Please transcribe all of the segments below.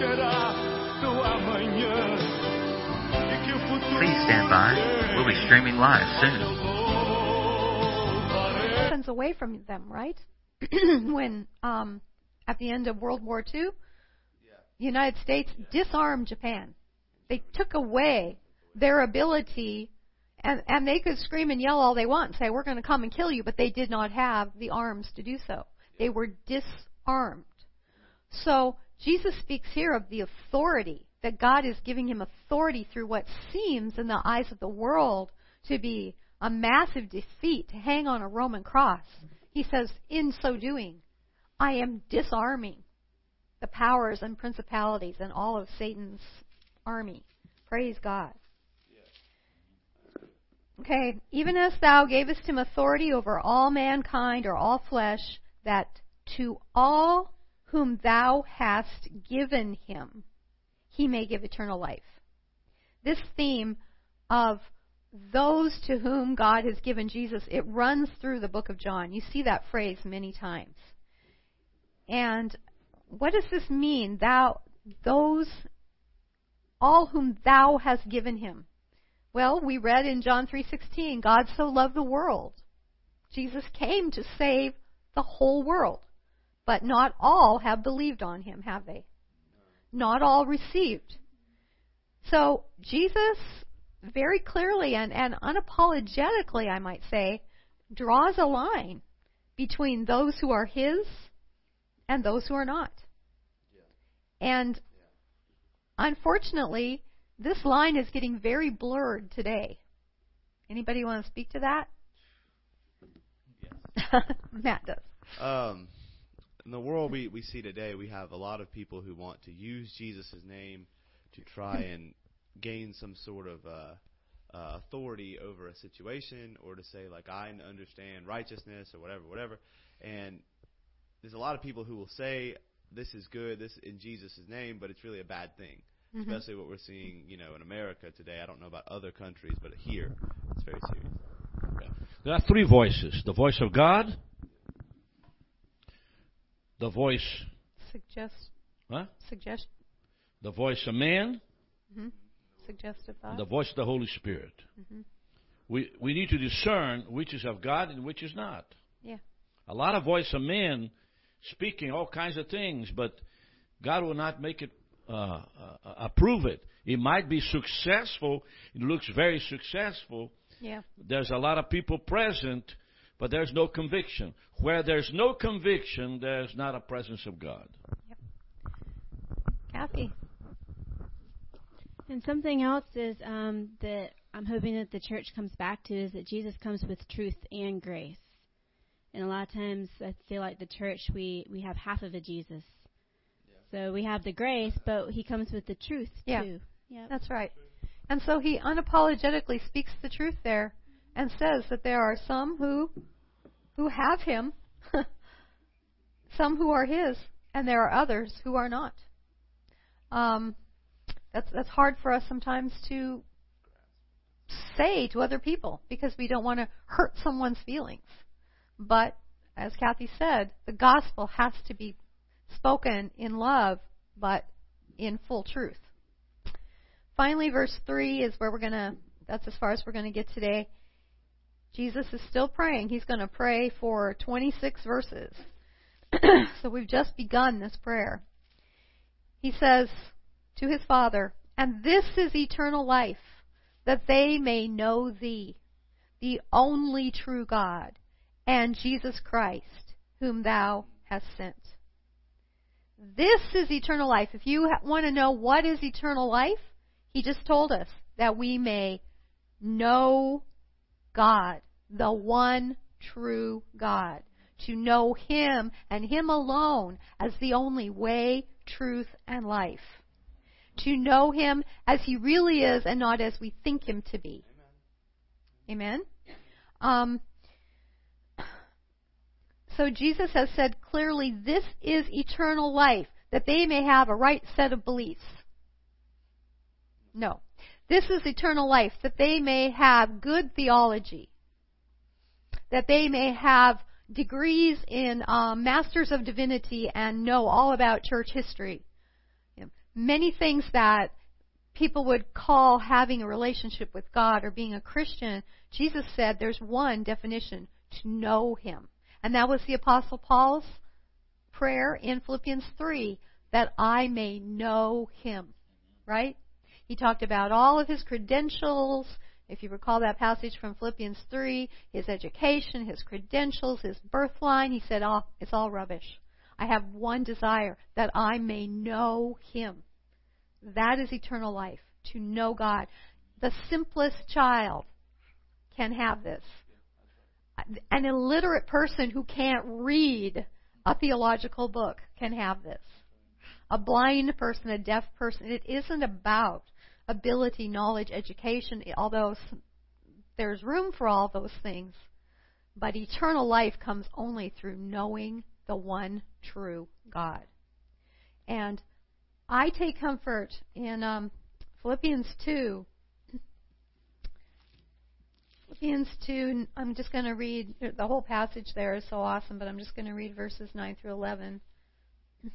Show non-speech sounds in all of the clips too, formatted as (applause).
Será do amanhã e que o futuro Please stand by. We'll be streaming live soon. weapons away from them, right? (clears throat) when um, at the end of World War II, the United States disarmed Japan. They took away their ability, and and they could scream and yell all they want and say we're going to come and kill you, but they did not have the arms to do so. They were disarmed. So Jesus speaks here of the authority that God is giving him authority through what seems in the eyes of the world to be a massive defeat to hang on a Roman cross. He says, in so doing, I am disarming the powers and principalities and all of Satan's army. Praise God. Okay, even as thou gavest him authority over all mankind or all flesh, that to all whom thou hast given him, he may give eternal life. This theme of those to whom God has given Jesus, it runs through the book of John. You see that phrase many times. And what does this mean? Thou, those, all whom thou hast given him. Well, we read in John 3:16, God so loved the world. Jesus came to save the whole world. But not all have believed on him, have they? Not all received. So Jesus very clearly and, and unapologetically, I might say, draws a line between those who are his and those who are not. And unfortunately, this line is getting very blurred today. Anybody want to speak to that? Yes. (laughs) Matt does. Um, in the world we, we see today, we have a lot of people who want to use Jesus' name to try (laughs) and gain some sort of uh, uh, authority over a situation or to say, like, I understand righteousness or whatever, whatever. And there's a lot of people who will say, this is good, this in Jesus' name, but it's really a bad thing. Mhm. Especially what we're seeing, you know, in America today. I don't know about other countries, but here, it's very serious. There are three voices the voice of God, the voice, Suggest, huh? suggest, the voice of man, hmm suggestive thought. the voice of the Holy Spirit. Mhm. We, we need to discern which is of God and which is not. Yeah. A lot of voice of men speaking all kinds of things, but God will not make it uh, uh, approve it. It might be successful. It looks very successful. Yeah. There's a lot of people present, but there's no conviction. Where there's no conviction, there's not a presence of God. Yep. Kathy. And something else is um, that I'm hoping that the church comes back to is that Jesus comes with truth and grace. And a lot of times I feel like the church we we have half of a Jesus. So we have the grace, but he comes with the truth Yeah. too. Yep. That's right. And so he unapologetically speaks the truth there and says that there are some who who have him, (laughs) some who are his, and there are others who are not. Um, that's that's hard for us sometimes to say to other people because we don't want to hurt someone's feelings. But as Kathy said, the gospel has to be spoken in love, but in full truth. Finally, verse 3 is where we're going to, that's as far as we're going to get today. Jesus is still praying. He's going to pray for 26 verses. (coughs) so we've just begun this prayer. He says to his Father, And this is eternal life, that they may know thee, the only true God, and Jesus Christ, whom thou hast sent. This is eternal life. If you want to know what is eternal life, he just told us that we may know God, the one true God. to know Him and Him alone as the only way, truth, and life. To know Him as He really is and not as we think Him to be. Amen? Um, so Jesus has said clearly, this is eternal life, that they may have a right set of beliefs. No. This is eternal life, that they may have good theology, that they may have degrees in um, Masters of Divinity and know all about church history. You know, many things that people would call having a relationship with God or being a Christian, Jesus said there's one definition to know Him. And that was the Apostle Paul's prayer in Philippians 3 that I may know Him. Right? He talked about all of his credentials. If you recall that passage from Philippians 3, his education, his credentials, his birthline, he said, oh, it's all rubbish. I have one desire, that I may know him. That is eternal life, to know God. The simplest child can have this. An illiterate person who can't read a theological book can have this. A blind person, a deaf person. It isn't about ability, knowledge, education, although there's room for all those things. But eternal life comes only through knowing the one true God. And I take comfort in um, Philippians 2. (clears throat) Philippians 2, I'm just going to read, the whole passage there is so awesome, but I'm just going to read verses 9 through 11. (clears throat)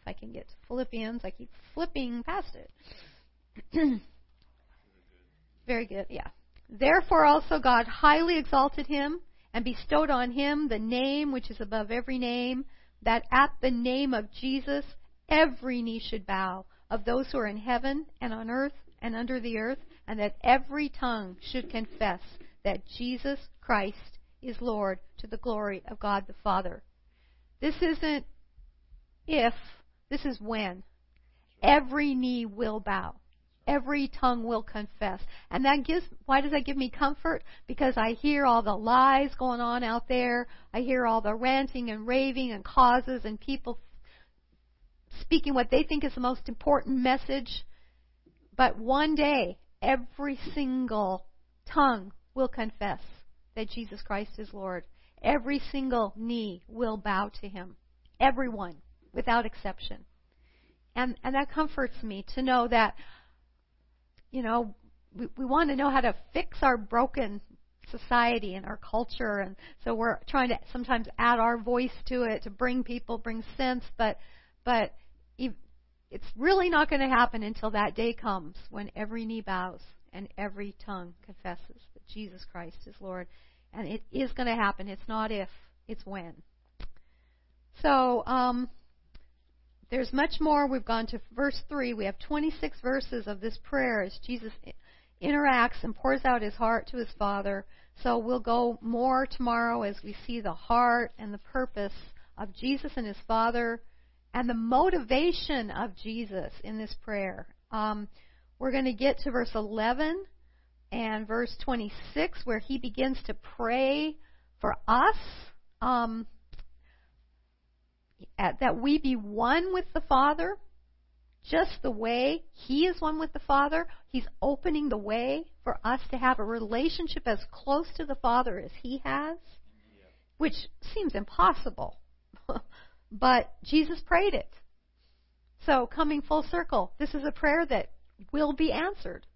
If I can get to Philippians, I keep flipping past it. (clears throat) Very good, yeah. Therefore also God highly exalted him and bestowed on him the name which is above every name, that at the name of Jesus every knee should bow, of those who are in heaven and on earth and under the earth, and that every tongue should confess that Jesus Christ is Lord to the glory of God the Father. This isn't if, this is when. Every knee will bow every tongue will confess. And that gives, why does that give me comfort? Because I hear all the lies going on out there. I hear all the ranting and raving and causes and people speaking what they think is the most important message. But one day, every single tongue will confess that Jesus Christ is Lord. Every single knee will bow to him. Everyone, without exception. And, and that comforts me to know that you know, we, we want to know how to fix our broken society and our culture and so we're trying to sometimes add our voice to it to bring people bring sense but but it's really not going to happen until that day comes when every knee bows and every tongue confesses that Jesus Christ is Lord. And it is going to happen. It's not if it's when. So um there's much more. We've gone to verse 3. We have 26 verses of this prayer as Jesus interacts and pours out his heart to his Father. So we'll go more tomorrow as we see the heart and the purpose of Jesus and his Father and the motivation of Jesus in this prayer. Um, we're going to get to verse 11 and verse 26 where he begins to pray for us. Um, that we be one with the Father, just the way He is one with the Father. He's opening the way for us to have a relationship as close to the Father as He has, which seems impossible. (laughs) but Jesus prayed it. So, coming full circle, this is a prayer that will be answered.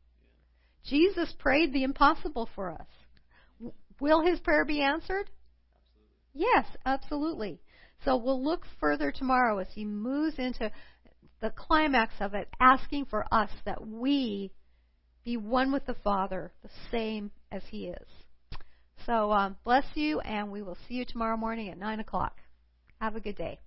Jesus prayed the impossible for us. Will his prayer be answered? Absolutely. Yes, absolutely. So we'll look further tomorrow as he moves into the climax of it, asking for us that we be one with the Father, the same as he is. So um, bless you, and we will see you tomorrow morning at 9 o'clock. Have a good day.